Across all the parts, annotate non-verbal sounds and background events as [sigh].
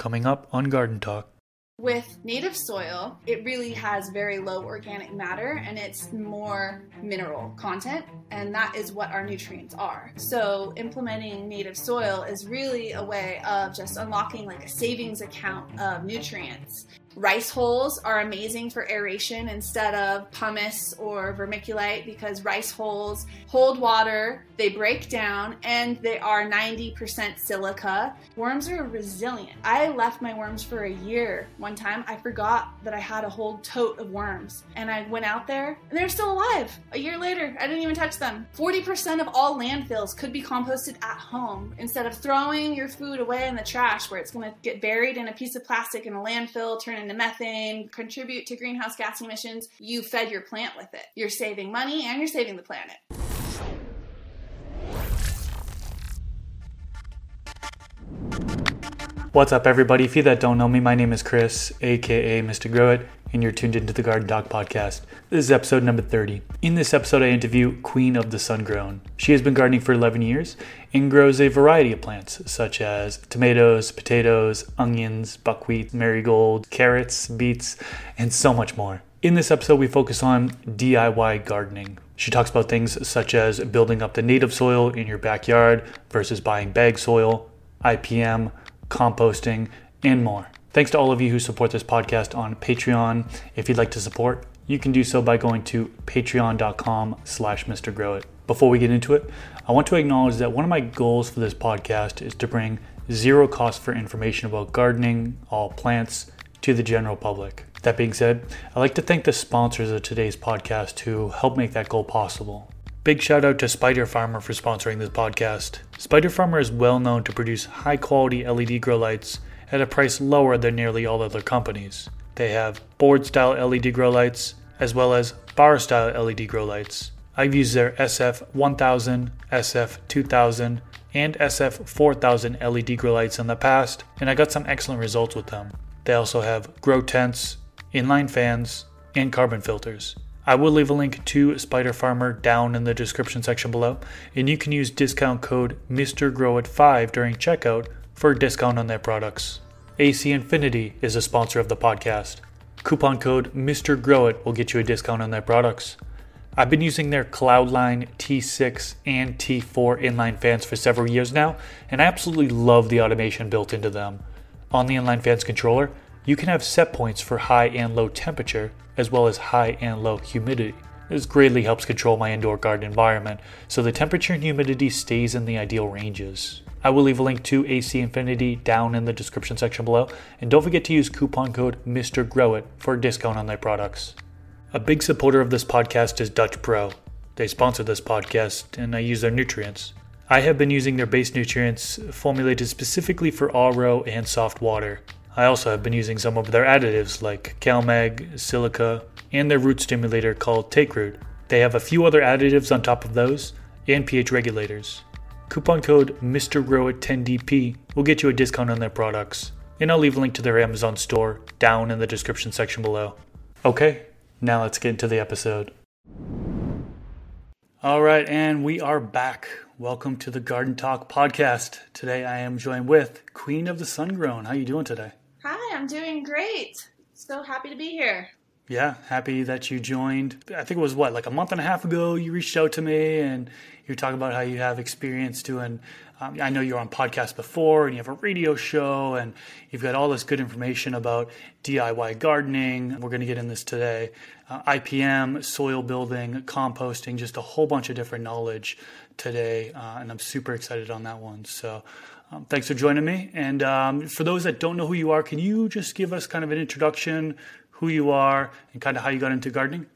coming up on Garden Talk. With native soil, it really has very low organic matter and it's more mineral content, and that is what our nutrients are. So, implementing native soil is really a way of just unlocking like a savings account of nutrients. Rice hulls are amazing for aeration instead of pumice or vermiculite because rice hulls hold water, they break down, and they are 90% silica. Worms are resilient. I left my worms for a year. One time I forgot that I had a whole tote of worms and I went out there and they're still alive. A year later, I didn't even touch them. 40% of all landfills could be composted at home instead of throwing your food away in the trash where it's going to get buried in a piece of plastic in a landfill, turn into methane, contribute to greenhouse gas emissions. You fed your plant with it. You're saving money and you're saving the planet. What's up, everybody? If you that don't know me, my name is Chris, aka Mr. Grow It, and you're tuned into the Garden Talk podcast. This is episode number 30. In this episode, I interview Queen of the Sun Grown. She has been gardening for 11 years and grows a variety of plants, such as tomatoes, potatoes, onions, buckwheat, marigold, carrots, beets, and so much more. In this episode, we focus on DIY gardening. She talks about things such as building up the native soil in your backyard versus buying bag soil, IPM, composting, and more. Thanks to all of you who support this podcast on Patreon. If you'd like to support, you can do so by going to patreon.com slash mrgrowit. Before we get into it, I want to acknowledge that one of my goals for this podcast is to bring zero cost for information about gardening, all plants, to the general public. That being said, I'd like to thank the sponsors of today's podcast who help make that goal possible. Big shout out to Spider Farmer for sponsoring this podcast. Spider Farmer is well known to produce high quality LED grow lights at a price lower than nearly all other companies. They have board style LED grow lights as well as bar style LED grow lights. I've used their SF1000, SF2000, and SF4000 LED grow lights in the past, and I got some excellent results with them. They also have grow tents, inline fans, and carbon filters. I will leave a link to Spider Farmer down in the description section below, and you can use discount code MrGrowIt5 during checkout for a discount on their products. AC Infinity is a sponsor of the podcast. Coupon code MrGrowIt will get you a discount on their products. I've been using their Cloudline T6 and T4 inline fans for several years now, and I absolutely love the automation built into them. On the inline fans controller, you can have set points for high and low temperature, as well as high and low humidity. This greatly helps control my indoor garden environment, so the temperature and humidity stays in the ideal ranges. I will leave a link to AC Infinity down in the description section below, and don't forget to use coupon code MrGrowIt for a discount on their products. A big supporter of this podcast is Dutch Pro. They sponsor this podcast, and I use their nutrients. I have been using their base nutrients formulated specifically for RO and soft water. I also have been using some of their additives like CalMag, Silica, and their root stimulator called TakeRoot. They have a few other additives on top of those, and pH regulators. Coupon code MrGrowIt10DP will get you a discount on their products, and I'll leave a link to their Amazon store down in the description section below. Okay, now let's get into the episode. All right, and we are back. Welcome to the Garden Talk podcast. Today I am joined with Queen of the Sun Grown. How you doing today? Hi, I'm doing great. So happy to be here. Yeah, happy that you joined. I think it was what, like a month and a half ago, you reached out to me and you're talking about how you have experience doing. Um, I know you're on podcasts before and you have a radio show and you've got all this good information about DIY gardening. We're going to get in this today. Uh, IPM, soil building, composting, just a whole bunch of different knowledge today. Uh, and I'm super excited on that one. So, um, thanks for joining me. And um, for those that don't know who you are, can you just give us kind of an introduction, who you are, and kind of how you got into gardening?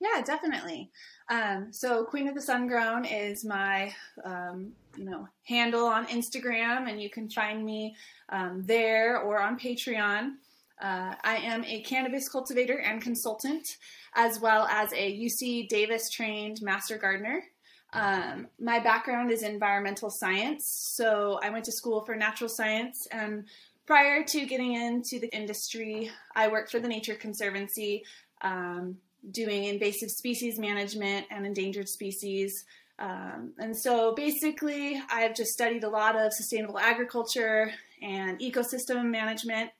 Yeah, definitely. Um, so Queen of the Sun Grown is my um, you know handle on Instagram, and you can find me um, there or on Patreon. Uh, I am a cannabis cultivator and consultant, as well as a UC Davis trained master gardener. Um, my background is environmental science, so I went to school for natural science. And prior to getting into the industry, I worked for the Nature Conservancy, um, doing invasive species management and endangered species. Um, and so basically, I've just studied a lot of sustainable agriculture and ecosystem management.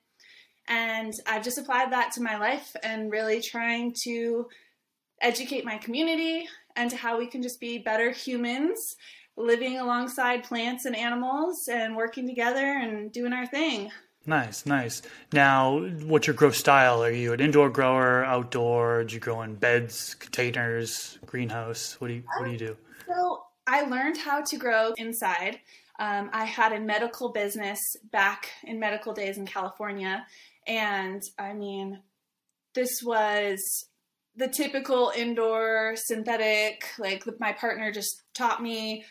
And I've just applied that to my life and really trying to educate my community and to how we can just be better humans living alongside plants and animals and working together and doing our thing. Nice, nice. Now, what's your grow style? Are you an indoor grower, outdoor? Do you grow in beds, containers, greenhouse? What do you What do you do? So I learned how to grow inside. Um, I had a medical business back in medical days in California, and I mean, this was the typical indoor synthetic. Like my partner just taught me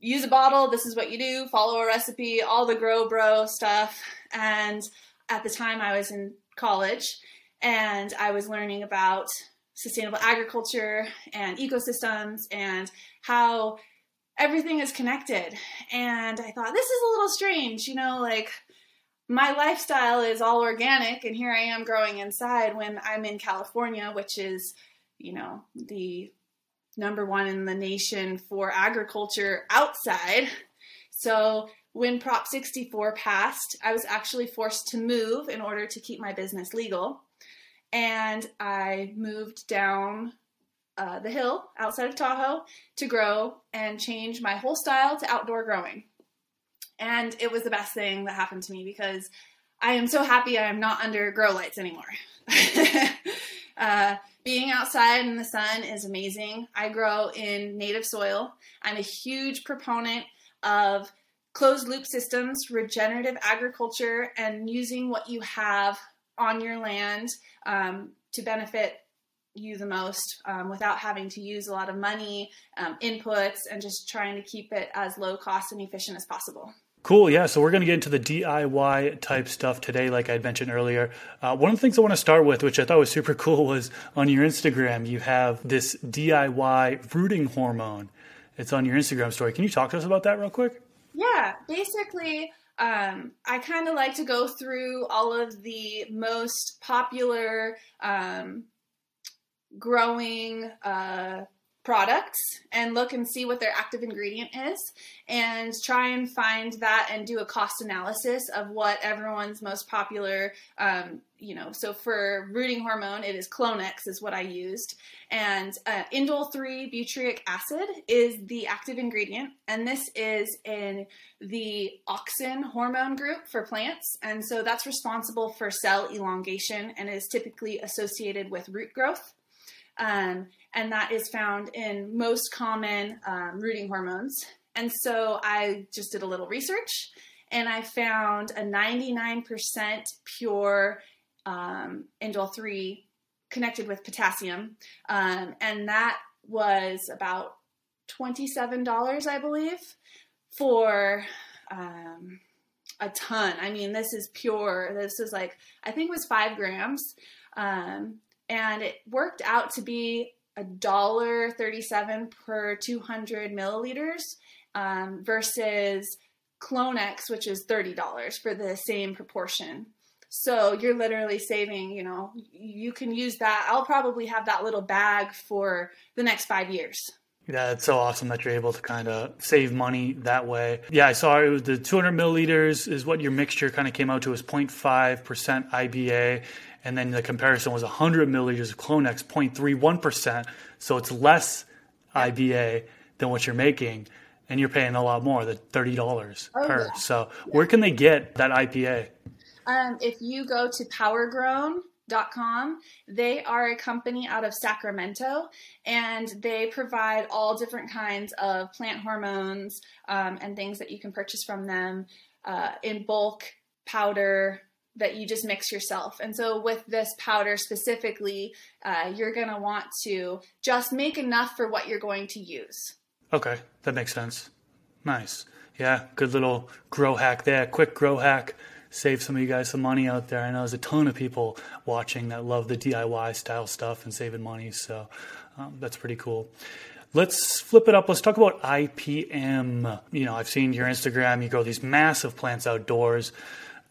use a bottle. This is what you do. Follow a recipe. All the grow bro stuff. And at the time, I was in college and I was learning about sustainable agriculture and ecosystems and how everything is connected. And I thought, this is a little strange, you know, like my lifestyle is all organic, and here I am growing inside when I'm in California, which is, you know, the number one in the nation for agriculture outside. So when Prop 64 passed, I was actually forced to move in order to keep my business legal. And I moved down uh, the hill outside of Tahoe to grow and change my whole style to outdoor growing. And it was the best thing that happened to me because I am so happy I am not under grow lights anymore. [laughs] uh, being outside in the sun is amazing. I grow in native soil. I'm a huge proponent of closed loop systems, regenerative agriculture, and using what you have on your land um, to benefit you the most um, without having to use a lot of money, um, inputs, and just trying to keep it as low cost and efficient as possible. Cool. Yeah. So we're going to get into the DIY type stuff today, like I mentioned earlier. Uh, one of the things I want to start with, which I thought was super [laughs] cool, was on your Instagram, you have this DIY rooting hormone. It's on your Instagram story. Can you talk to us about that real quick? Yeah, basically, um, I kind of like to go through all of the most popular um, growing uh, products and look and see what their active ingredient is and try and find that and do a cost analysis of what everyone's most popular um, you know so for rooting hormone it is clonex is what i used. And uh, indole 3 butyric acid is the active ingredient. And this is in the auxin hormone group for plants. And so that's responsible for cell elongation and is typically associated with root growth um, and that is found in most common um, rooting hormones. And so I just did a little research and I found a 99% pure um, indole 3 connected with potassium. Um, and that was about $27, I believe, for um, a ton. I mean, this is pure. This is like, I think it was five grams. Um, and it worked out to be a dollar thirty-seven per two hundred milliliters um, versus Clonex, which is thirty dollars for the same proportion. So you're literally saving. You know, you can use that. I'll probably have that little bag for the next five years. Yeah, it's so awesome that you're able to kind of save money that way. Yeah, I saw it was the 200 milliliters is what your mixture kind of came out to was 0.5% IBA and then the comparison was 100 milliliters of Clonex, 0.31%. So it's less IBA than what you're making, and you're paying a lot more, the $30 oh, per. Yeah. So yeah. where can they get that IBA? Um, if you go to powergrown.com, they are a company out of Sacramento and they provide all different kinds of plant hormones um, and things that you can purchase from them uh, in bulk, powder, that you just mix yourself. And so, with this powder specifically, uh, you're going to want to just make enough for what you're going to use. Okay, that makes sense. Nice. Yeah, good little grow hack there. Quick grow hack. Save some of you guys some money out there. I know there's a ton of people watching that love the DIY style stuff and saving money. So um, that's pretty cool. Let's flip it up. Let's talk about IPM. You know, I've seen your Instagram. You grow these massive plants outdoors.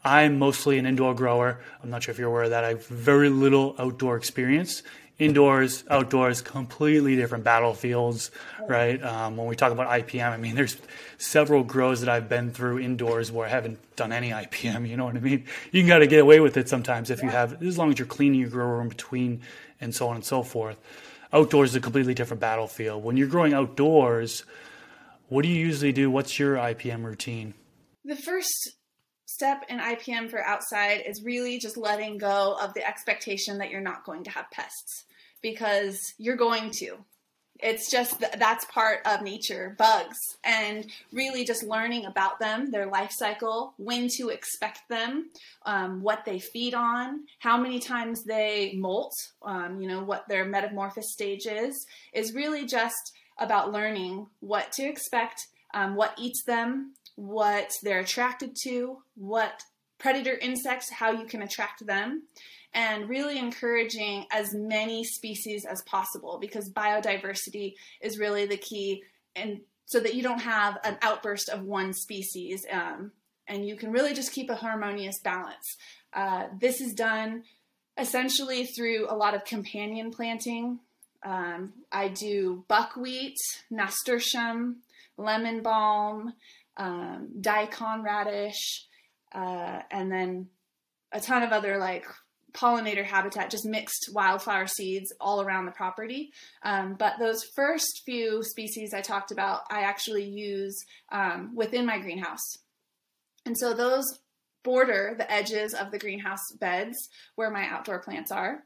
I'm mostly an indoor grower. I'm not sure if you're aware of that. I have very little outdoor experience indoors, outdoors, completely different battlefields, right? Um, when we talk about IPM, I mean, there's several grows that I've been through indoors where I haven't done any IPM. You know what I mean? You got to get away with it sometimes if you have, as long as you're cleaning your grow room between and so on and so forth. Outdoors is a completely different battlefield. When you're growing outdoors, what do you usually do? What's your IPM routine? The first step in IPM for outside is really just letting go of the expectation that you're not going to have pests because you're going to. It's just that's part of nature, bugs, and really just learning about them, their life cycle, when to expect them, um, what they feed on, how many times they molt, um, you know, what their metamorphosis stage is, is really just about learning what to expect, um, what eats them, what they're attracted to, what predator insects, how you can attract them, and really encouraging as many species as possible because biodiversity is really the key and so that you don't have an outburst of one species um, and you can really just keep a harmonious balance. Uh, this is done essentially through a lot of companion planting. Um, I do buckwheat, nasturtium, lemon balm, um, daikon radish, uh, and then a ton of other like pollinator habitat, just mixed wildflower seeds all around the property. Um, but those first few species I talked about, I actually use um, within my greenhouse. And so those border the edges of the greenhouse beds where my outdoor plants are.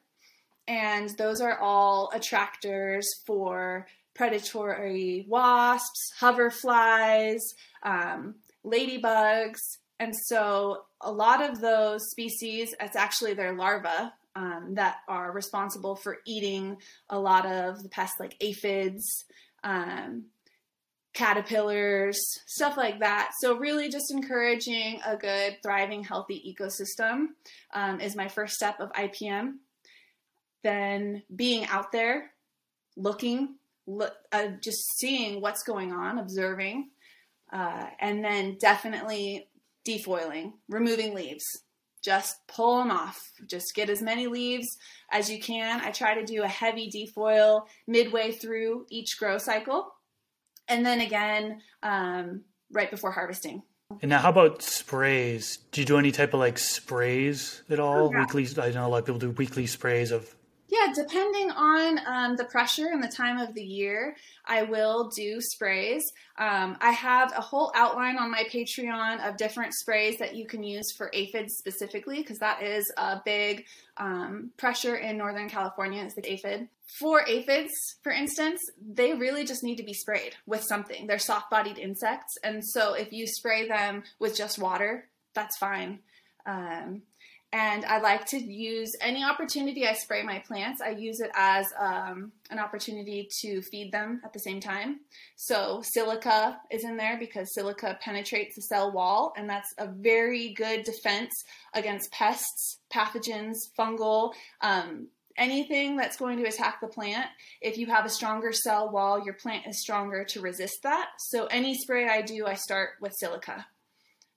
And those are all attractors for predatory wasps, hoverflies, um, ladybugs. And so a lot of those species, it's actually their larvae um, that are responsible for eating a lot of the pests like aphids, um, caterpillars, stuff like that. So, really, just encouraging a good, thriving, healthy ecosystem um, is my first step of IPM. Then, being out there, looking, look, uh, just seeing what's going on, observing, uh, and then definitely defoiling, removing leaves. Just pull them off. Just get as many leaves as you can. I try to do a heavy defoil midway through each grow cycle. And then again, um, right before harvesting. And now, how about sprays? Do you do any type of like sprays at all? Oh, yeah. Weekly, I know a lot of people do weekly sprays of yeah, depending on um, the pressure and the time of the year, I will do sprays. Um, I have a whole outline on my Patreon of different sprays that you can use for aphids specifically, because that is a big um, pressure in Northern California is the aphid. For aphids, for instance, they really just need to be sprayed with something. They're soft bodied insects, and so if you spray them with just water, that's fine. Um, and I like to use any opportunity I spray my plants. I use it as um, an opportunity to feed them at the same time. So silica is in there because silica penetrates the cell wall, and that's a very good defense against pests, pathogens, fungal. Um, anything that's going to attack the plant, if you have a stronger cell wall, your plant is stronger to resist that. So, any spray I do, I start with silica.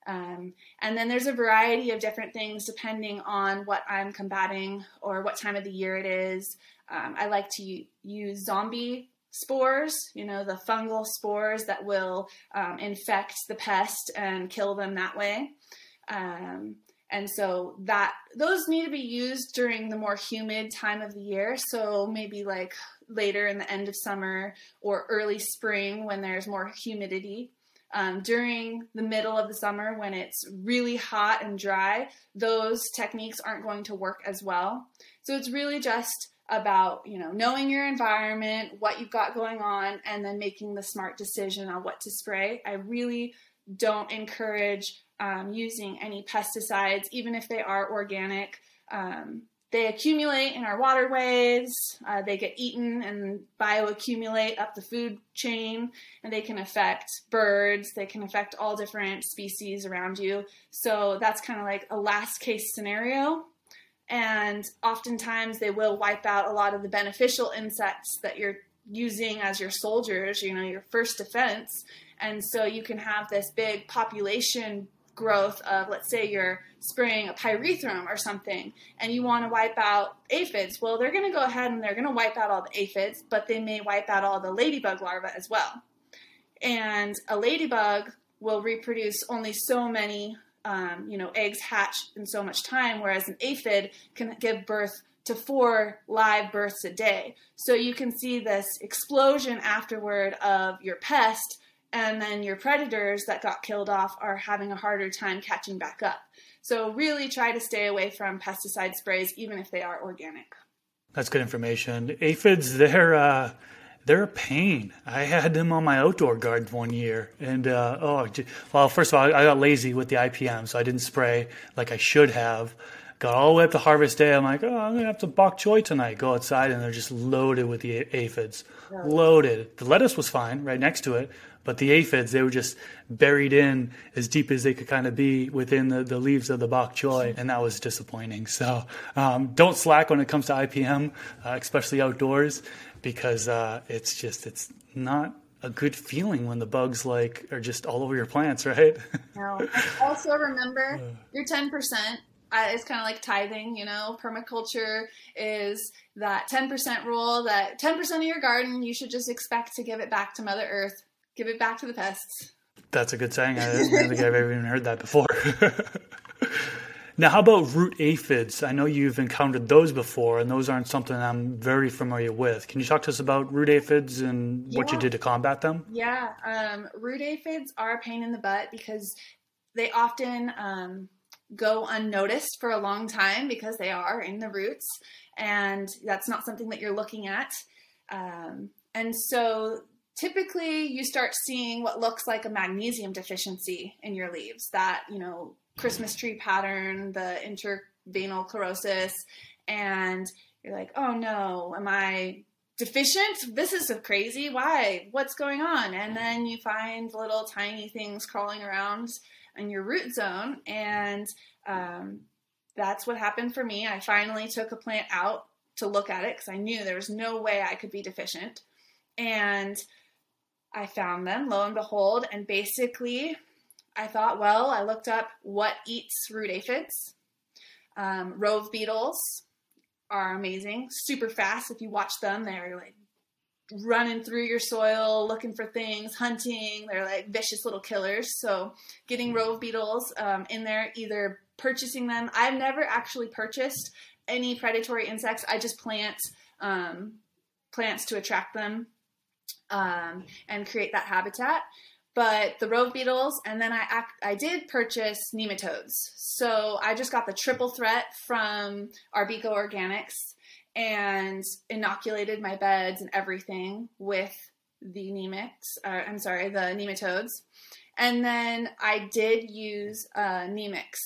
Um, and then there's a variety of different things depending on what I'm combating or what time of the year it is. Um, I like to use zombie spores, you know, the fungal spores that will um, infect the pest and kill them that way. Um, and so that those need to be used during the more humid time of the year. So maybe like later in the end of summer or early spring when there's more humidity. Um, during the middle of the summer when it's really hot and dry, those techniques aren't going to work as well. So it's really just about you know knowing your environment, what you've got going on, and then making the smart decision on what to spray. I really don't encourage um, using any pesticides, even if they are organic. Um, they accumulate in our waterways, uh, they get eaten and bioaccumulate up the food chain, and they can affect birds, they can affect all different species around you. So that's kind of like a last case scenario. And oftentimes they will wipe out a lot of the beneficial insects that you're using as your soldiers, you know, your first defense. And so you can have this big population growth of, let's say you're spraying a pyrethrum or something and you want to wipe out aphids, well, they're going to go ahead and they're going to wipe out all the aphids, but they may wipe out all the ladybug larvae as well. And a ladybug will reproduce only so many, um, you know, eggs hatch in so much time, whereas an aphid can give birth to four live births a day. So you can see this explosion afterward of your pest and then your predators that got killed off are having a harder time catching back up. So really try to stay away from pesticide sprays, even if they are organic. That's good information. Aphids, they're uh, they're a pain. I had them on my outdoor garden one year, and uh, oh, well, first of all, I got lazy with the IPM, so I didn't spray like I should have. Got all the way up to harvest day. I'm like, oh, I'm gonna have to bok choy tonight. Go outside, and they're just loaded with the aphids, loaded. The lettuce was fine right next to it, but the aphids, they were just buried in as deep as they could kind of be within the, the leaves of the bok choy, and that was disappointing. So um, don't slack when it comes to IPM, uh, especially outdoors, because uh, it's just it's not a good feeling when the bugs like are just all over your plants, [laughs] right? no. Also remember your ten percent. Uh, it's kind of like tithing, you know. Permaculture is that 10% rule that 10% of your garden you should just expect to give it back to Mother Earth Give it back to the pests. That's a good saying. I don't think I've ever even heard that before. [laughs] now, how about root aphids? I know you've encountered those before, and those aren't something I'm very familiar with. Can you talk to us about root aphids and yeah. what you did to combat them? Yeah, um, root aphids are a pain in the butt because they often um, go unnoticed for a long time because they are in the roots, and that's not something that you're looking at. Um, and so typically you start seeing what looks like a magnesium deficiency in your leaves that you know christmas tree pattern the interveinal chlorosis and you're like oh no am i deficient? This is crazy. Why? What's going on? And then you find little tiny things crawling around in your root zone and um, that's what happened for me. I finally took a plant out to look at it because i knew there was no way i could be deficient. And I found them, lo and behold, and basically I thought, well, I looked up what eats root aphids. Um, rove beetles are amazing, super fast. If you watch them, they're like running through your soil looking for things, hunting. They're like vicious little killers. So, getting rove beetles um, in there, either purchasing them. I've never actually purchased any predatory insects. I just plant um, plants to attract them um, and create that habitat. But the rove beetles, and then I I did purchase nematodes. So I just got the triple threat from Arbico Organics and inoculated my beds and everything with the Neemix. Or, I'm sorry, the nematodes. And then I did use uh,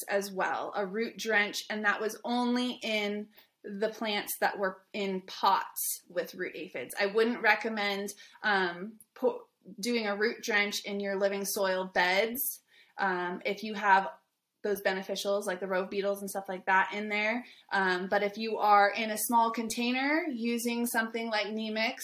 as well, a root drench, and that was only in the plants that were in pots with root aphids. I wouldn't recommend um, po- doing a root drench in your living soil beds um, if you have those beneficials like the rove beetles and stuff like that in there. Um, but if you are in a small container using something like Neemix,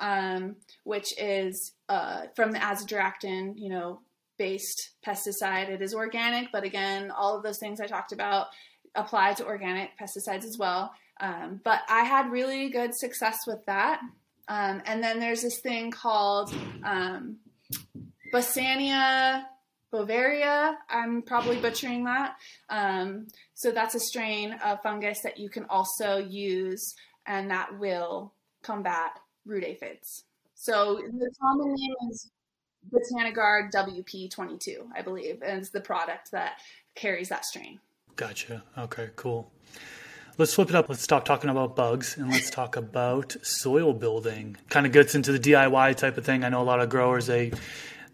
um, which is uh, from the azadirachtin, you know, based pesticide, it is organic. But again, all of those things I talked about apply to organic pesticides as well. Um, but I had really good success with that. Um, and then there's this thing called um, Basania bovaria. I'm probably butchering that. Um, so that's a strain of fungus that you can also use, and that will combat root aphids. So the common name is Botanigard WP22, I believe, is the product that carries that strain. Gotcha. Okay, cool. Let's flip it up. Let's stop talking about bugs and let's talk about soil building. Kind of gets into the DIY type of thing. I know a lot of growers they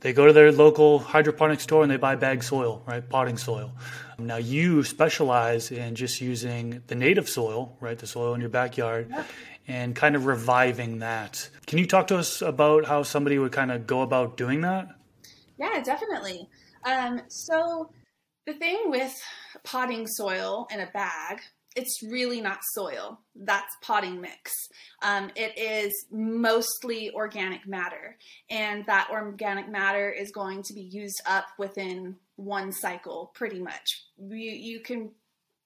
they go to their local hydroponic store and they buy bag soil, right? Potting soil. Now you specialize in just using the native soil, right? The soil in your backyard and kind of reviving that. Can you talk to us about how somebody would kind of go about doing that? Yeah, definitely. Um, so the thing with potting soil in a bag, it's really not soil. That's potting mix. Um, it is mostly organic matter, and that organic matter is going to be used up within one cycle pretty much. You, you can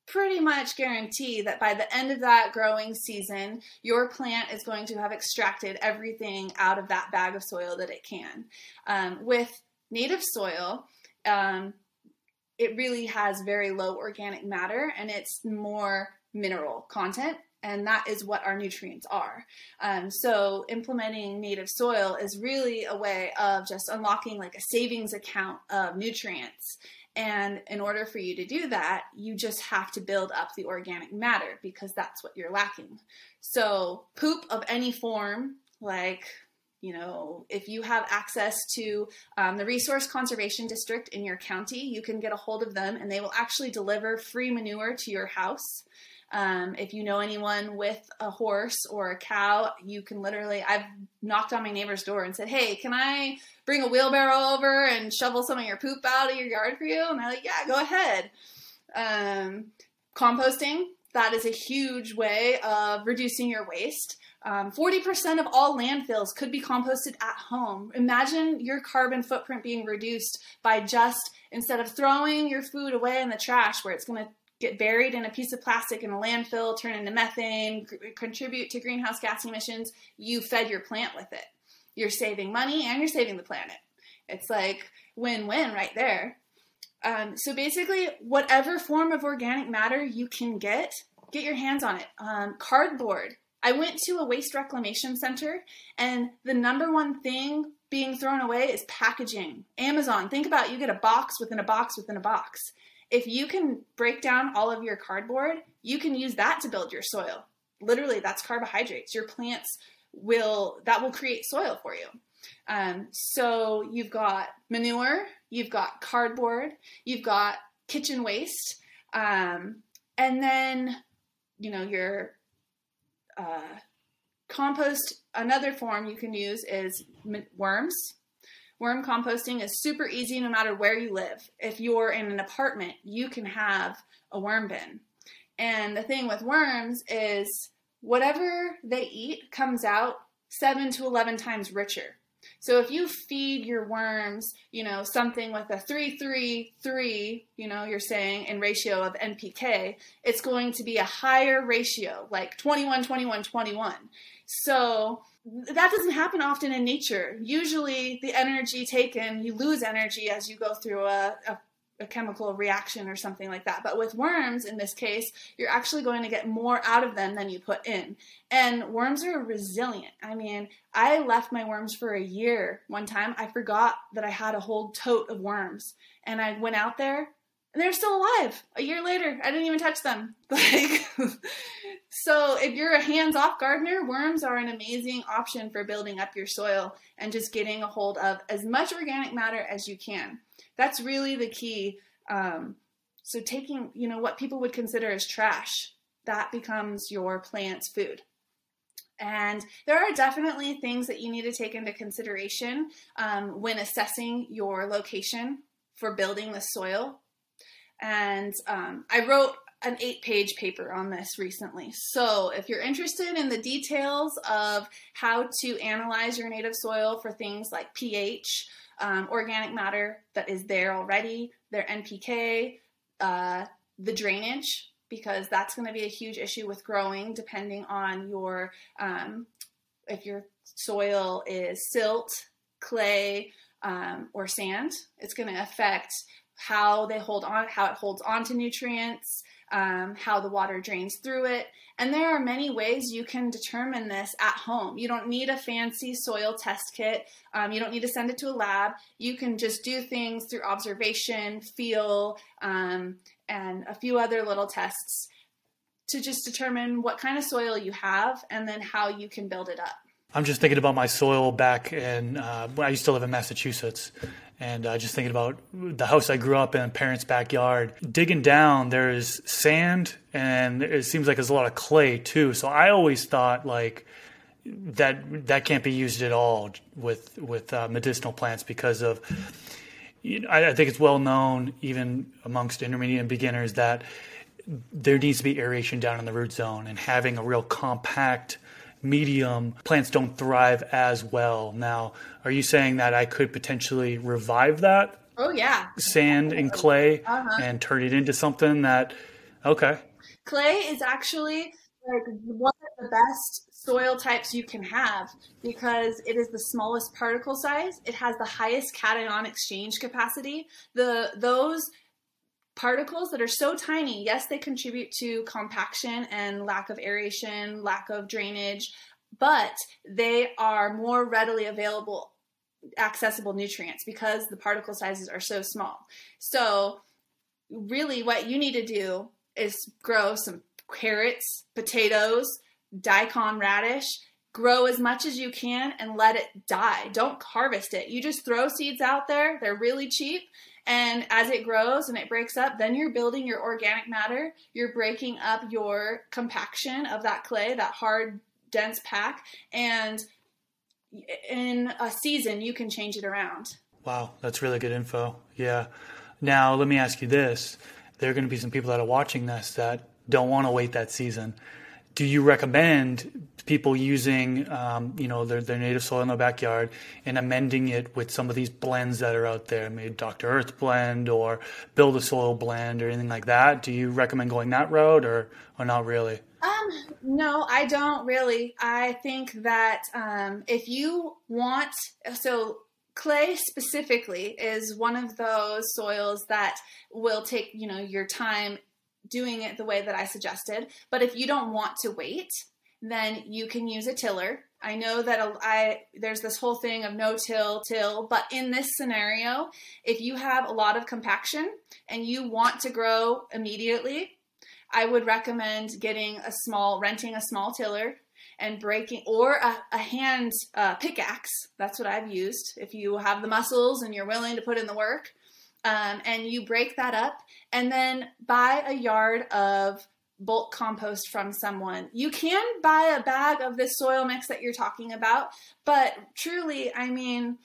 pretty much guarantee that by the end of that growing season, your plant is going to have extracted everything out of that bag of soil that it can. Um, with native soil, um, it really has very low organic matter and it's more mineral content and that is what our nutrients are. Um, so implementing native soil is really a way of just unlocking like a savings account of nutrients. And in order for you to do that, you just have to build up the organic matter because that's what you're lacking. So poop of any form, like you know, if you have access to um, the Resource Conservation District in your county, you can get a hold of them and they will actually deliver free manure to your house. Um, if you know anyone with a horse or a cow, you can literally, I've knocked on my neighbor's door and said, Hey, can I bring a wheelbarrow over and shovel some of your poop out of your yard for you? And they're like, Yeah, go ahead. Um, composting, that is a huge way of reducing your waste. Um, 40% of all landfills could be composted at home. Imagine your carbon footprint being reduced by just instead of throwing your food away in the trash where it's going to get buried in a piece of plastic in a landfill, turn into methane, contribute to greenhouse gas emissions, you fed your plant with it. You're saving money and you're saving the planet. It's like win win right there. Um, so basically, whatever form of organic matter you can get, get your hands on it. Um, cardboard. I went to a waste reclamation center, and the number one thing being thrown away is packaging. Amazon, think about it, you get a box within a box within a box if you can break down all of your cardboard, you can use that to build your soil. Literally, that's carbohydrates. Your plants will, that will create soil for you. Um, so you've got manure, you've got cardboard, you've got kitchen waste, um, and then, you know, your uh, compost. Another form you can use is worms Worm composting is super easy no matter where you live. If you're in an apartment, you can have a worm bin. And the thing with worms is whatever they eat comes out 7 to 11 times richer. So if you feed your worms, you know, something with a 333, you know, you're saying in ratio of NPK, it's going to be a higher ratio, like 21 21 21. So that doesn't happen often in nature. Usually, the energy taken, you lose energy as you go through a, a, a, chemical reaction or something like that. But with worms, in this case, you're actually going to get more out of them than you put in. And worms are resilient. I mean, I left my worms for a year one time. I forgot that I had a whole tote of worms. And I went out there and they're still alive a year later. I didn't even touch them. [laughs] Like, so if you're a hands-off gardener, worms are an amazing option for building up your soil and just getting a hold of as much organic matter as you can. That's really the key. Um, so taking, you know, what people would consider as trash, that becomes your plant's food. And there are definitely things that you need to take into consideration um, when assessing your location for building the soil and um, I wrote an eight page paper on this recently. So, if you're interested in the details of how to analyze your native soil for things like pH, um, organic matter that is there already, their NPK, uh, the drainage, because that's going to be a huge issue with growing depending on your, um, if your soil is silt, clay, um, or sand, it's going to affect how they hold on, how it holds on to nutrients, um, how the water drains through it. And there are many ways you can determine this at home. You don't need a fancy soil test kit. Um, you don't need to send it to a lab. You can just do things through observation, feel, um, and a few other little tests to just determine what kind of soil you have and then how you can build it up. I'm just thinking about my soil back in uh, when I used to live in Massachusetts, and uh, just thinking about the house I grew up in, parents' backyard. Digging down, there's sand, and it seems like there's a lot of clay too. So I always thought like that that can't be used at all with with uh, medicinal plants because of. You know, I, I think it's well known, even amongst intermediate and beginners, that there needs to be aeration down in the root zone, and having a real compact medium, plants don't thrive as well. Now, are you saying that I could potentially revive that? Oh yeah. Sand and clay Uh-huh. and turn it into something that okay. Clay is actually like one of the best soil types you can have because it is the smallest particle size. It has the highest cation exchange capacity. The those particles that are so tiny, yes, they contribute to compaction and lack of aeration, lack of drainage, but they are more readily available accessible nutrients because the particle sizes are so small. So really what you need to do is grow some carrots, potatoes, daikon radish, grow as much as you can and let it die. Don't harvest it. You just throw seeds out there. They're really cheap. And as it grows and it breaks up, then you're building your organic matter. You're breaking up your compaction of that clay, that hard, dense pack. And in a season, you can change it around. Wow, that's really good info. Yeah. Now, let me ask you this. There are going to be some people that are watching this that don't want to wait that season. Do you recommend people using, um, you know, their, their native soil in their backyard and amending it with some of these blends that are out there, maybe Dr. Earth blend or Build a Soil blend or anything like that? Do you recommend going that route or, or not really? Um, no, I don't really. I think that um, if you want, so clay specifically is one of those soils that will take, you know, your time doing it the way that I suggested. But if you don't want to wait, then you can use a tiller. I know that a- I there's this whole thing of no till till, but in this scenario, if you have a lot of compaction and you want to grow immediately, I would recommend getting a small, renting a small tiller and breaking, or a, a hand uh, pickaxe. That's what I've used. If you have the muscles and you're willing to put in the work, um, and you break that up, and then buy a yard of bulk compost from someone. You can buy a bag of this soil mix that you're talking about, but truly, I mean,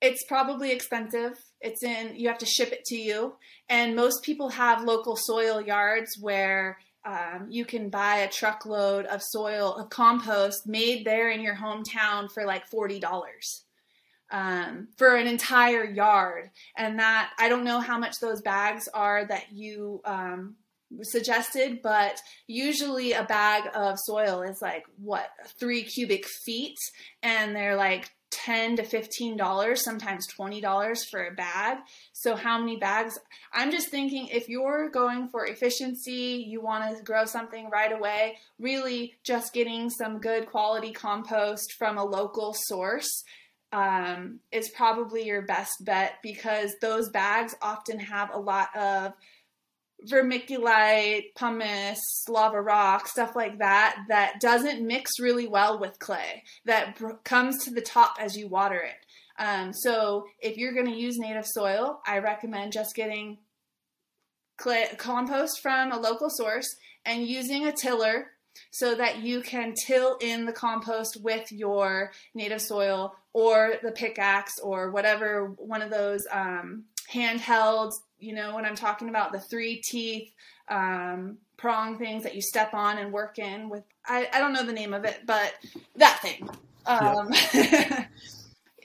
it's probably expensive. It's in, you have to ship it to you. And most people have local soil yards where um, you can buy a truckload of soil, of compost made there in your hometown for like $40 um, for an entire yard. And that, I don't know how much those bags are that you um, suggested, but usually a bag of soil is like what, three cubic feet. And they're like 10 to 15 dollars sometimes 20 dollars for a bag so how many bags i'm just thinking if you're going for efficiency you want to grow something right away really just getting some good quality compost from a local source um, is probably your best bet because those bags often have a lot of vermiculite, pumice, lava rock, stuff like that, that doesn't mix really well with clay, that br- comes to the top as you water it. Um, so if you're going to use native soil, I recommend just getting clay compost from a local source and using a tiller so that you can till in the compost with your native soil or the pickaxe or whatever one of those um, handheld you know when i'm talking about the three teeth um, prong things that you step on and work in with I, I don't know the name of it but that thing um, [laughs]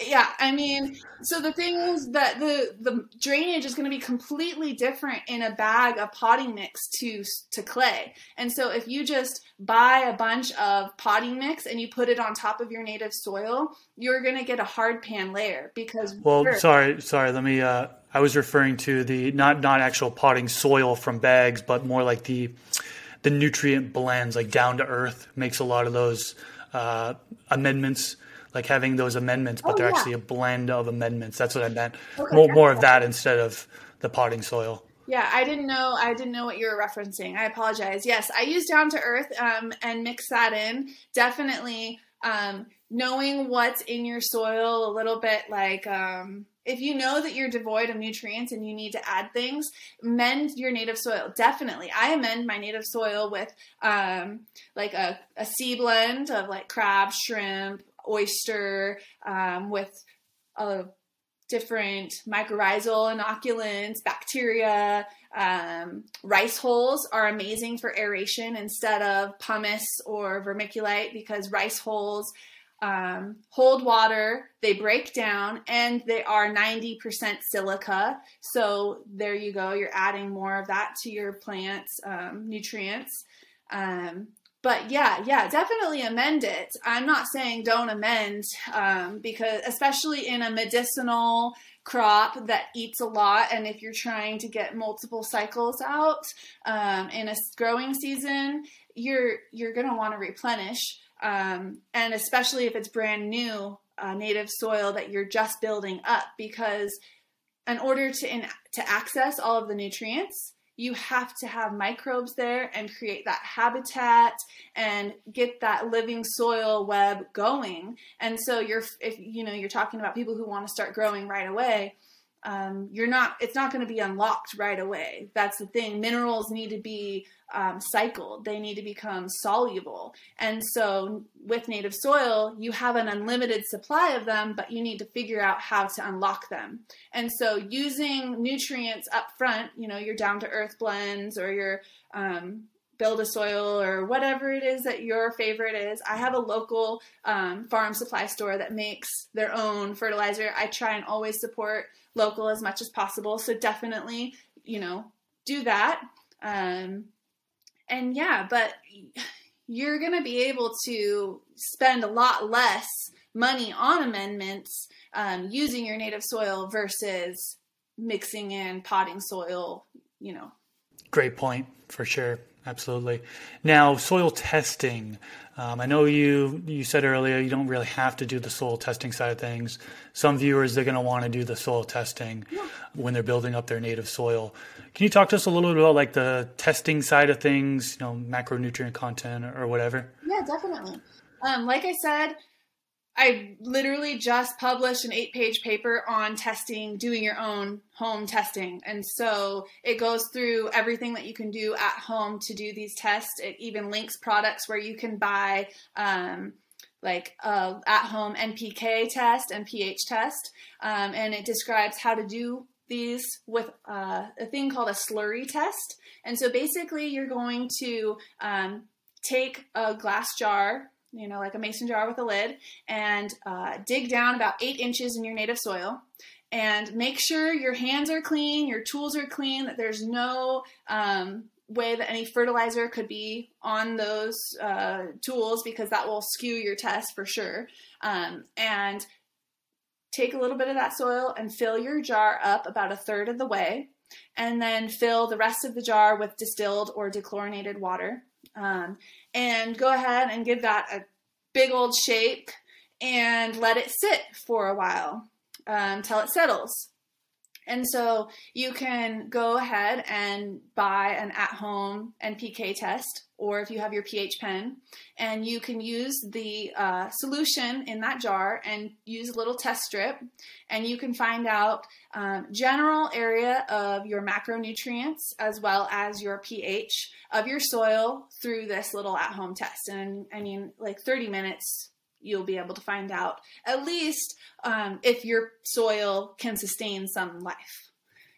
yeah i mean so the thing is that the the drainage is going to be completely different in a bag of potting mix to to clay and so if you just buy a bunch of potting mix and you put it on top of your native soil you're going to get a hard pan layer because Well, sorry, sorry. Let me. Uh, I was referring to the not not actual potting soil from bags, but more like the the nutrient blends, like down to earth makes a lot of those uh, amendments, like having those amendments, but Oh, they're yeah. actually a blend of amendments. That's what I meant. Okay, more more of that instead of the potting soil. Yeah, I didn't know. I didn't know what you were referencing. I apologize. Yes, I use down to earth um, and mix that in. Definitely um, knowing what's in your soil a little bit like. Um, if you know that you're devoid of nutrients and you need to add things, mend your native soil. Definitely. I amend my native soil with um, like a, a sea blend of like crab, shrimp, oyster, um, with a different mycorrhizal inoculants, bacteria. Um, rice hulls are amazing for aeration instead of pumice or vermiculite because rice hulls um, hold water, they break down, and they are 90% silica. So there you go, you're adding more of that to your plant's um, nutrients. Um, but yeah, yeah, definitely amend it. I'm not saying don't amend um, because, especially in a medicinal crop that eats a lot, and if you're trying to get multiple cycles out um, in a growing season, you're you're gonna want to replenish, um, and especially if it's brand new uh, native soil that you're just building up, because in order to in, to access all of the nutrients you have to have microbes there and create that habitat and get that living soil web going. And so you're if you know you're talking about people who want to start growing right away, um, you're not it's not going to be unlocked right away. That's the thing. Minerals need to be um, cycled. They need to become soluble. And so with native soil you have an unlimited supply of them but you need to figure out how to unlock them. And so using nutrients up front you know your down to earth blends or your um, build a soil or whatever it is that your favorite is. I have a local um, farm supply store that makes their own fertilizer. I try and always support local as much as possible. So definitely, you know, do that. Um, and yeah, but you're going to be able to spend a lot less money on amendments um, using your native soil versus mixing in potting soil, you know. Great point for sure. Absolutely. Now, soil testing. Um, I know you you said earlier you don't really have to do the soil testing side of things. Some viewers they're going to want to do the soil testing yeah. when they're building up their native soil. Can you talk to us a little bit about like the testing side of things, you know, macronutrient content or, or whatever? Yeah, definitely. Um, like I said, I literally just published an eight page paper on testing, doing your own home testing. And so it goes through everything that you can do at home to do these tests. It even links products where you can buy, um, like a at home NPK test and pH test. Um, and it describes how to do these with uh, a thing called a slurry test. And so basically, you're going to um, take a glass jar you know, like a mason jar with a lid, and uh, dig down about eight inches in your native soil. And make sure your hands are clean, your tools are clean, that there's no um, way that any fertilizer could be on those uh, tools because that will skew your test for sure. Um, and take a little bit of that soil and fill your jar up about a third of the way, and then fill the rest of the jar with distilled or dechlorinated water. Um, and go ahead and give that a big old shake and let it sit for a while um, until it settles. And so you can go ahead and buy an at home NPK test, or if you have your pH pen, and you can use the uh, solution in that jar and use a little test strip, and you can find out um, general area of your macronutrients as well as your pH of your soil through this little at home test. And I mean, like 30 minutes you'll be able to find out at least um, if your soil can sustain some life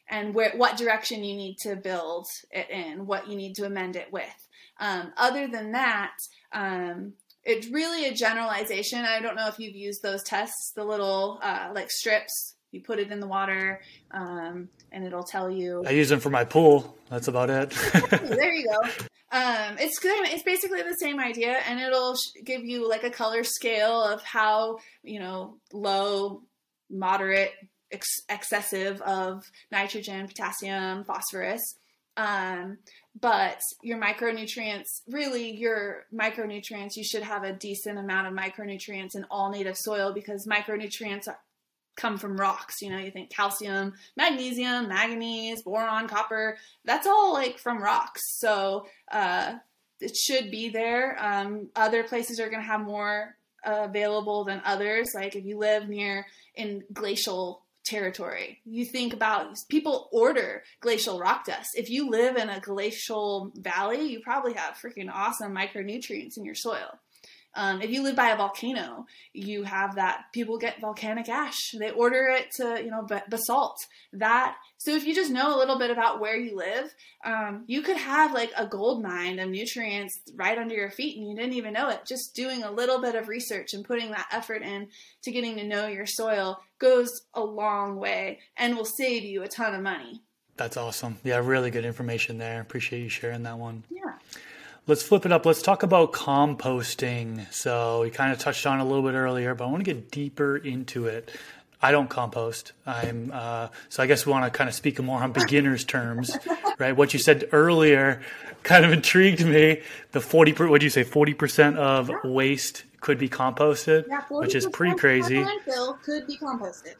and where what direction you need to build it in, what you need to amend it with. Um, other than that, um, it's really a generalization. I don't know if you've used those tests, the little uh, like strips. You put it in the water, um, and it'll tell you. I use them for my pool. That's about it. [laughs] there you go. [laughs] Um, it's good. It's basically the same idea, and it'll give you like a color scale of how you know low, moderate, ex- excessive of nitrogen, potassium, phosphorus. Um, but your micronutrients, really, your micronutrients, you should have a decent amount of micronutrients in all native soil because micronutrients are, come from rocks. You know, you think calcium, magnesium, manganese, boron, copper, that's all like from rocks. So uh, it should be there. Um, other places are going to have more uh, available than others. Like if you live near in glacial territory, you think about people order glacial rock dust. If you live in a glacial valley, you probably have freaking awesome micronutrients in your soil. Um, if you live by a volcano, you have that people get volcanic ash. They order it to, you know, basalt. That so if you just know a little bit about where you live, um, you could have like a gold mine of nutrients right under your feet and you didn't even know it. Just doing a little bit of research and putting that effort in to getting to know your soil goes a long way and will save you a ton of money. That's awesome. Yeah, really good information there. Appreciate you sharing that one. Yeah. Let's flip it up. Let's talk about composting. So we kind of touched on a little bit earlier, but I want to get deeper into it. I don't compost. I'm uh, so I guess we want to kind of speak more on beginners terms, [laughs] right? What you said earlier kind of intrigued me. The forty, what do you say? Forty percent of waste could be composted, yeah, which is pretty crazy. Landfill could be composted,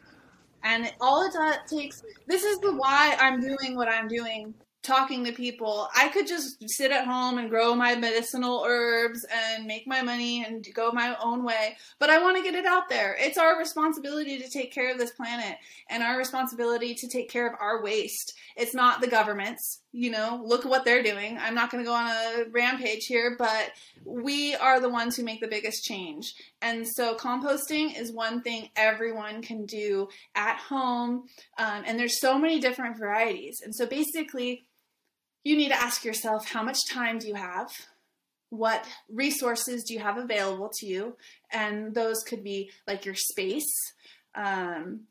and all it takes. This is the why I'm doing what I'm doing talking to people. I could just sit at home and grow my medicinal herbs and make my money and go my own way, but I want to get it out there. It's our responsibility to take care of this planet and our responsibility to take care of our waste. It's not the government's, you know, look what they're doing. I'm not going to go on a rampage here, but we are the ones who make the biggest change. And so composting is one thing everyone can do at home. Um, and there's so many different varieties. And so basically, you need to ask yourself how much time do you have? What resources do you have available to you? And those could be like your space, um,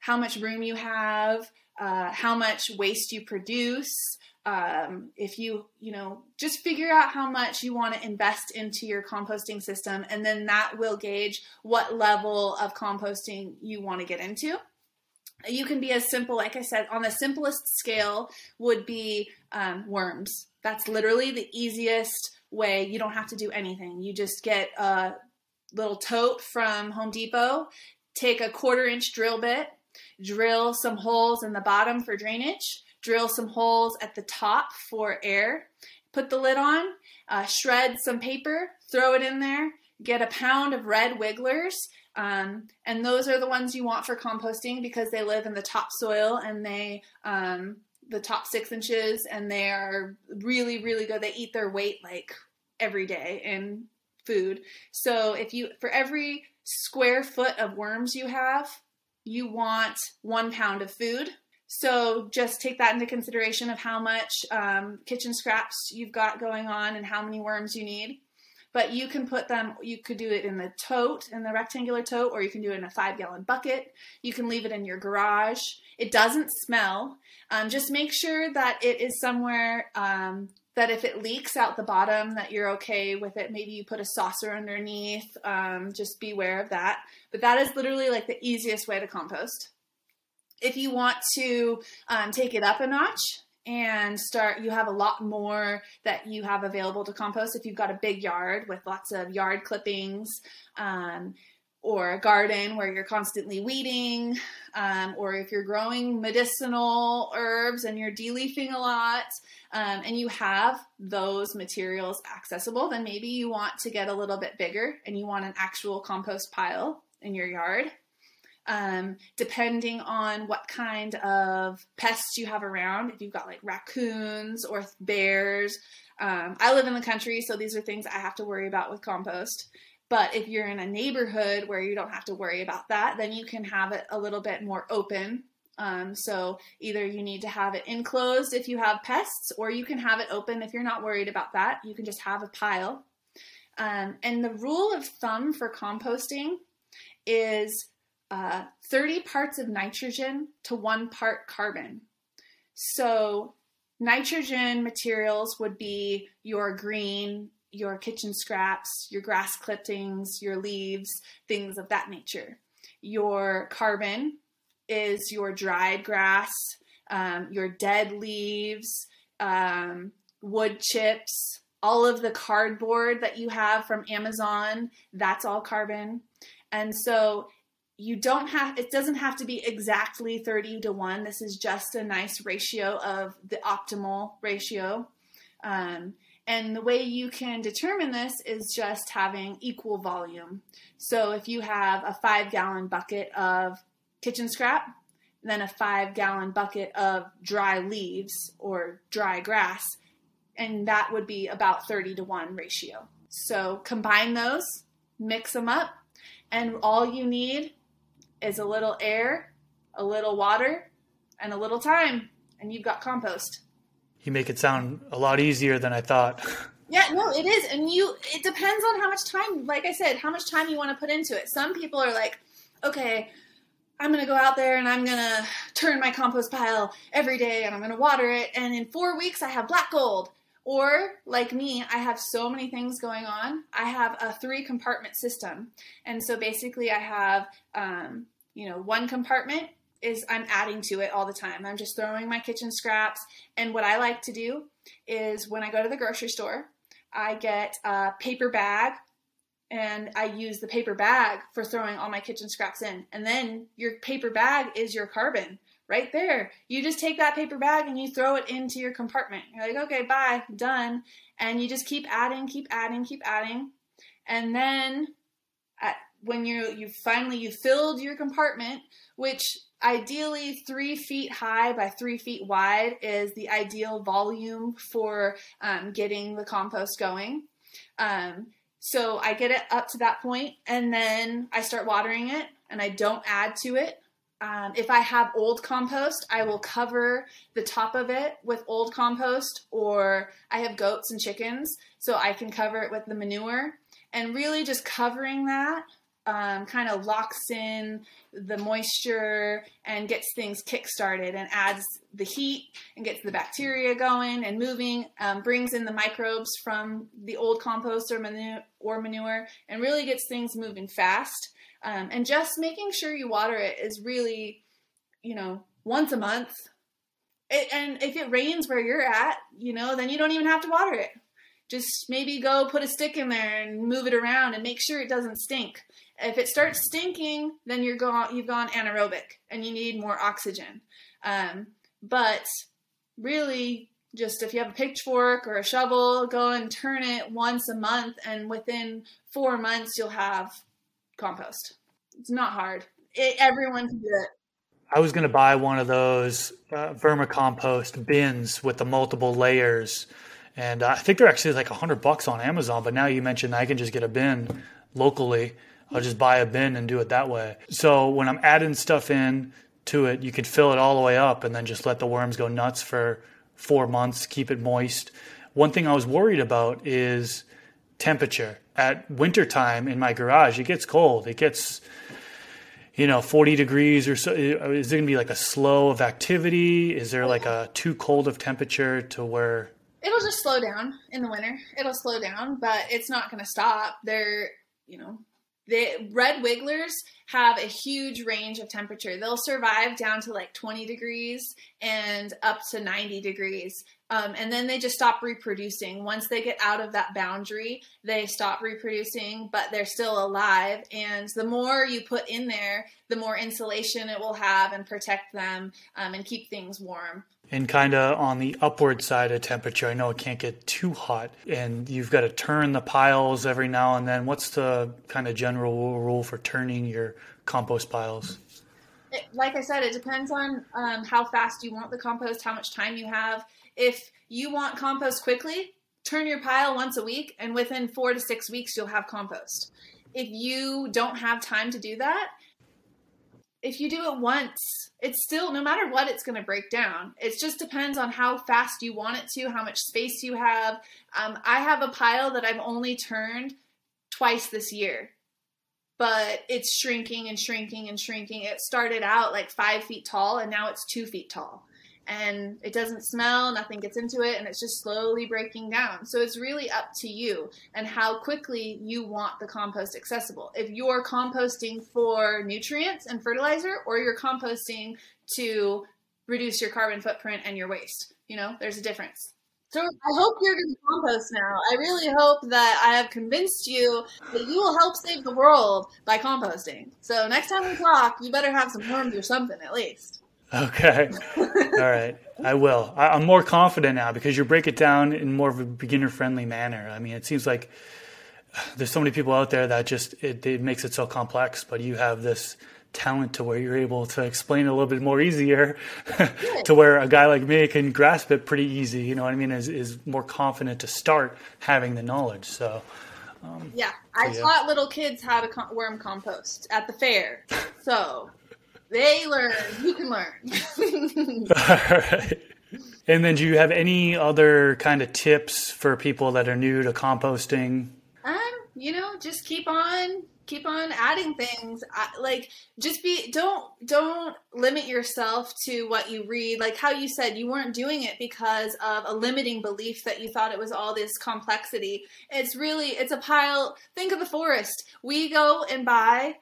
how much room you have, uh, how much waste you produce. Um, if you, you know, just figure out how much you want to invest into your composting system, and then that will gauge what level of composting you want to get into you can be as simple like i said on the simplest scale would be um, worms. That's literally the easiest way. You don't have to do anything. You just get a little tote from home depot take a quarter inch drill bit drill some holes in the bottom for drainage drill some holes at the top for air put the lid on uh, shred some paper throw it in there get a pound of red wigglers um, and those are the ones you want for composting because they live in the topsoil and they um, the top six inches and they are really really good. They eat their weight like every day in food. So if you for every square foot of worms you have, you want one pound of food. So just take that into consideration of how much um, kitchen scraps you've got going on and how many worms you need but you can put them you could do it in the tote in the rectangular tote or you can do it in a five gallon bucket. You can leave it in your garage. It doesn't smell. Um, just make sure that it is somewhere um, that if it leaks out the bottom that you're okay with it. Maybe you put a saucer underneath um, just beware of that. But that is literally like the easiest way to compost. If you want to um, take it up a notch and start you have a lot more that you have available to compost. If you've got a big yard with lots of yard clippings um, or a garden where you're constantly weeding um, or if you're growing medicinal herbs and you're deleafing a lot um, and you have those materials accessible then maybe you want to get a little bit bigger and you want an actual compost pile in your yard um, depending on what kind of pests you have around. If you've got like raccoons or bears, um, I live in the country, so these are things I have to worry about with compost. But if you're in a neighborhood where you don't have to worry about that, then you can have it a little bit more open. Um, so either you need to have it enclosed if you have pests, or you can have it open if you're not worried about that. You can just have a pile. Um, and the rule of thumb for composting is uh, 30 parts of nitrogen to one part carbon. So, nitrogen materials would be your green, your kitchen scraps, your grass clippings, your leaves, things of that nature. Your carbon is your dried grass, um, your dead leaves, um, wood chips, all of the cardboard that you have from Amazon, that's all carbon. And so you don't have it doesn't have to be exactly 30 to 1 this is just a nice ratio of the optimal ratio. Um, and the way you can determine this is just having equal volume. So if you have a five gallon bucket of kitchen scrap then a five gallon bucket of dry leaves or dry grass and that would be about 30 to 1 ratio. So combine those mix them up, and all you need is a little air, a little water, and a little time, and you've got compost. You make it sound a lot easier than I thought. [laughs] Yeah, no, it is. And you it depends on how much time, like I said, how much time you want to put into it. Some people are like, okay, I'm going to go out there and I'm going to turn my compost pile every day and I'm going to water it and in 4 weeks I have black gold. Or, like me, I have so many things going on. I have a three compartment system. And so basically, I have, um, you know, one compartment is I'm adding to it all the time. I'm just throwing my kitchen scraps. And what I like to do is when I go to the grocery store, I get a paper bag and I use the paper bag for throwing all my kitchen scraps in. And then your paper bag is your carbon right there. You just take that paper bag and you throw it into your compartment. You're like, okay, bye, done. And you just keep adding, keep adding, keep adding. And then at, when you you finally you filled your compartment, which ideally three feet high by three feet wide is the ideal volume for um, getting the compost going. Um, so I get it up to that point, and then I start watering it, and I don't add to it. Um, if I have old compost, I will cover the top of it with old compost, or I have goats and chickens, so I can cover it with the manure. And really, just covering that um, kind of locks in the moisture and gets things kick-started and adds the heat and gets the bacteria going and moving, um, brings in the microbes from the old compost or manure, or manure and really gets things moving fast. Um, and just making sure you water it is really, you know, once a month. It, and if it rains where you're at, you know, then you don't even have to water it. Just maybe go put a stick in there and move it around and make sure it doesn't stink if it starts stinking, then you're gone. You've gone anaerobic, and you need more oxygen. Um, but really, just if you have a pitchfork or a shovel, go and turn it once a month, and within four months, you'll have compost. It's not hard. It, everyone can do it. I was going to buy one of those uh, vermicompost bins with the multiple layers, and uh, I think they're actually like a hundred bucks on Amazon. But now you mentioned I can just get a bin locally I'll just buy a bin and do it that way. So when I'm adding stuff in to it, you could fill it all the way up and then just let the worms go nuts for four months, keep it moist. One thing I was worried about is temperature. At wintertime in my garage, it gets cold. It gets, you know, 40 degrees or so. Is there going to be like a slow of activity? Is there like a too cold of temperature to where it'll just slow down in the winter. It'll slow down, but it's not going to stop. They're, you know, the red wigglers have a huge range of temperature. They'll survive down to like 20 degrees and up to 90 degrees. Um, and then they just stop reproducing. Once they get out of that boundary, they stop reproducing, but they're still alive. And the more you put in there, the more insulation it will have and protect them um, and keep things warm and kind of on the upward side of temperature. I know it can't get too hot, and you've got to turn the piles every now and then. What's the kind of general rule for turning your compost piles? It, like I said, it depends on um, how fast you want the compost, how much time you have. If you want compost quickly, turn your pile once a week, and within four to six weeks, you'll have compost. If you don't have time to do that, if you do it once, it's still no matter what it's going to break down. It just depends on how fast you want it to, how much space you have. Um, I have a pile that I've only turned twice this year, but it's shrinking and shrinking and shrinking. It started out like five feet tall, and now it's two feet tall and it doesn't smell, nothing gets into it, and it's just slowly breaking down. So it's really up to you and how quickly you want the compost accessible. If you're composting for nutrients and fertilizer, or you're composting to reduce your carbon footprint and your waste, you know, there's a difference. So I hope you're going to compost now. I really hope that I have convinced you that you will help save the world by composting. So next time we talk, you better have some worms or something at least. Okay. All right. I will. I, am more confident now because you break it down in more of a beginner friendly manner. I mean, it seems like there's so many people out there that just it, it makes it so complex, but you have this talent to where you're able to explain it a little bit more easier [laughs] to where a guy like me can grasp it pretty easy. You know what I mean? Is, is more confident to start having the knowledge. So Um, Yeah, I yeah. taught little kids how to com- worm compost at the fair, so they learn. You can learn. [laughs] Alright. And then, do you have any other kind of tips for people that are new to composting? um, you know, just keep on, keep on adding things. I, like, just be don't don't limit yourself to what you read. Like how you said, you weren't doing it because of a limiting belief that you thought it was all this complexity. It's really it's a pile. Think of the forest. We go and buy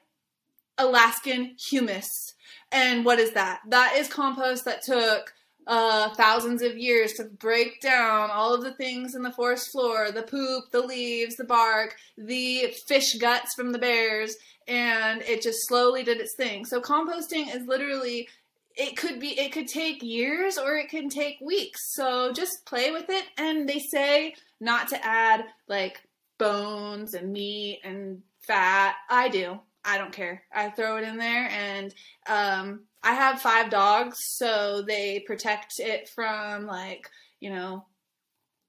Alaskan humus. And what is that? That is compost that took uh, thousands of years to break down all of the things in the forest floor the poop, the leaves, the bark, the fish guts from the bears, and it just slowly did its thing. So, composting is literally. It could be, it could take years or it can take weeks. So just play with it. And they say not to add like bones and meat and fat. I do. I don't care. I throw it in there and um I have five dogs, so they protect it from like, you know,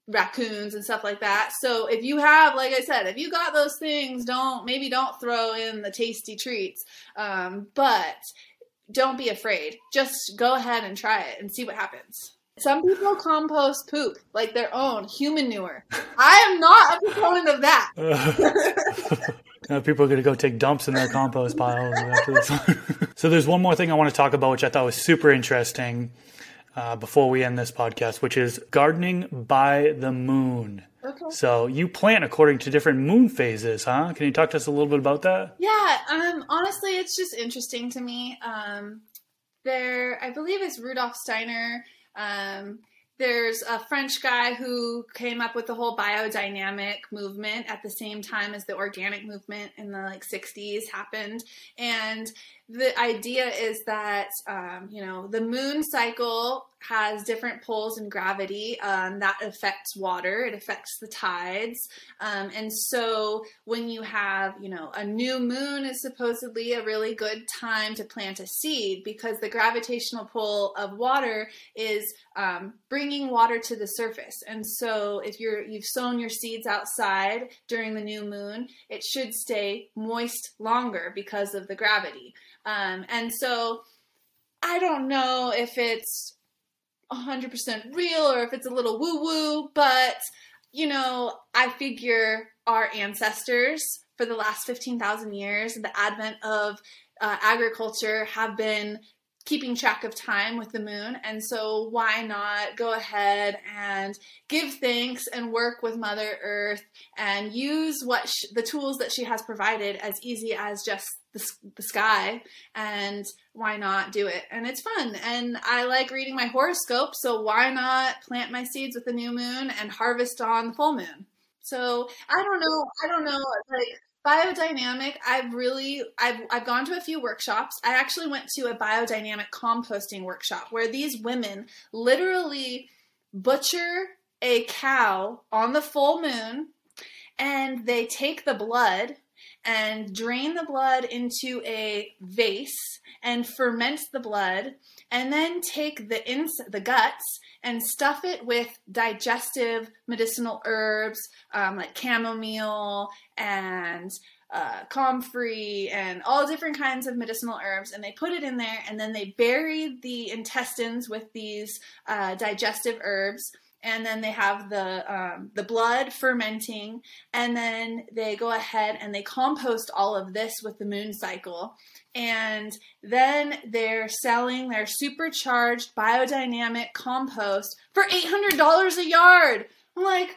raccoons and stuff like that. So if you have, like I said, if you got those things, don't maybe don't throw in the tasty treats. Um, but don't be afraid. Just go ahead and try it and see what happens. Some people compost poop, like their own human manure. [laughs] I am not a proponent of that. [laughs] Now people are going to go take dumps in their compost piles after this. [laughs] so there's one more thing I want to talk about, which I thought was super interesting uh, before we end this podcast, which is gardening by the moon. Okay. So you plant according to different moon phases, huh? Can you talk to us a little bit about that? Yeah, um, honestly, it's just interesting to me. Um, there, I believe it's Rudolf Steiner. Um, there's a French guy who came up with the whole biodynamic movement at the same time as the organic movement in the like 60s happened. And the idea is that, um, you know, the moon cycle has different poles and gravity um, that affects water, it affects the tides. Um, and so when you have, you know, a new moon is supposedly a really good time to plant a seed because the gravitational pull of water is um, bringing water to the surface. And so if you're you've sown your seeds outside during the new moon, it should stay moist longer because of the gravity. Um, and so I don't know if it's 100% real or if it's a little woo woo, but you know, I figure our ancestors for the last 15,000 years, the advent of uh, agriculture, have been keeping track of time with the moon. And so, why not go ahead and give thanks and work with Mother Earth and use what the tools that she has provided as easy as just the, the sky? And why not do it? And it's fun. And I like reading my horoscope, so why not plant my seeds with the new moon and harvest on the full moon? So I don't know. I don't know. Like biodynamic, I've really I've I've gone to a few workshops. I actually went to a biodynamic composting workshop where these women literally butcher a cow on the full moon and they take the blood and drain the blood into a vase and ferment the blood and then take the ins- the guts and stuff it with digestive medicinal herbs um, like chamomile and uh, comfrey and all different kinds of medicinal herbs and they put it in there and then they bury the intestines with these uh, digestive herbs and then they have the um, the blood fermenting and then they go ahead and they compost all of this with the moon cycle and then they're selling their supercharged biodynamic compost for $800 a yard. I'm like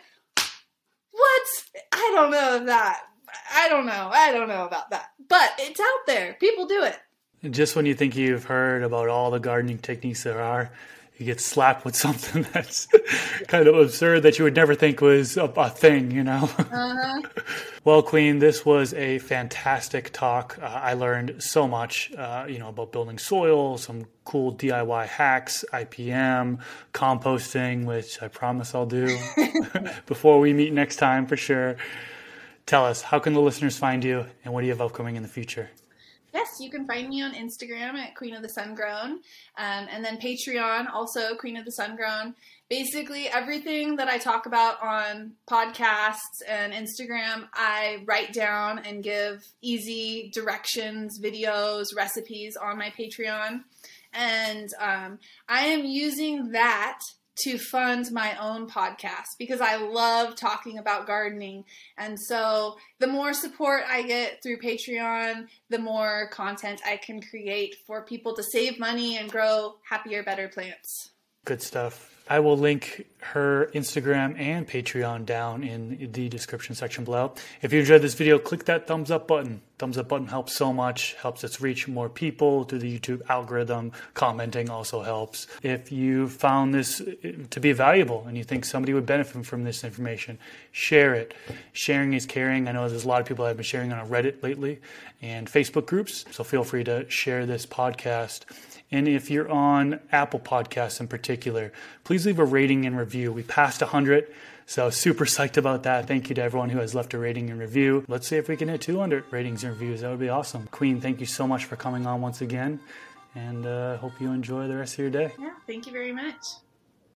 what? I don't know that. I don't know. I don't know about that. But it's out there. People do it. Just when you think you've heard about all the gardening techniques there are, you get slapped with [laughs] something that's kind of absurd that you would never think was a, a thing, you know? uh-huh. [laughs] Well, Queen, this was a fantastic talk. Uh, I learned so much, uh, you know, about building soil, some cool DIY hacks, IPM, composting, which I promise I'll do [laughs] before we meet next time for sure. Tell us, how can the listeners find you and what do you have upcoming in the future? Yes, you can find me on Instagram at Queen of the Sun Grown, um, and then Patreon, also Queen of the Sun Grown. Basically, everything that I talk about on podcasts and Instagram, I write down and give easy directions, videos, recipes on my Patreon. And um, I am using that to fund my own podcast because I love talking about gardening. And so the more support I get through Patreon, the more content I can create for people to save money and grow happier, better plants. Good stuff. I will link her Instagram and Patreon down in the description section below. If you enjoyed this video, click that thumbs up button. Thumbs up button helps so much, helps us reach more people through the YouTube algorithm. Commenting also helps. If you found this uh, to be valuable and you think somebody would benefit from this information, share it. Sharing is caring. I know there's a lot of people have been sharing on Reddit lately and Facebook groups, so feel free to share this podcast and if you're on Apple Podcasts in particular, please leave a rating and review. We passed 100, so super psyched about that. Thank you to everyone who has left a rating and review. Let's see if we can hit 200 ratings and reviews. That would be awesome. Queen, thank you so much for coming on once again, and uh, hope you enjoy the rest of your day. Yeah, thank you very much.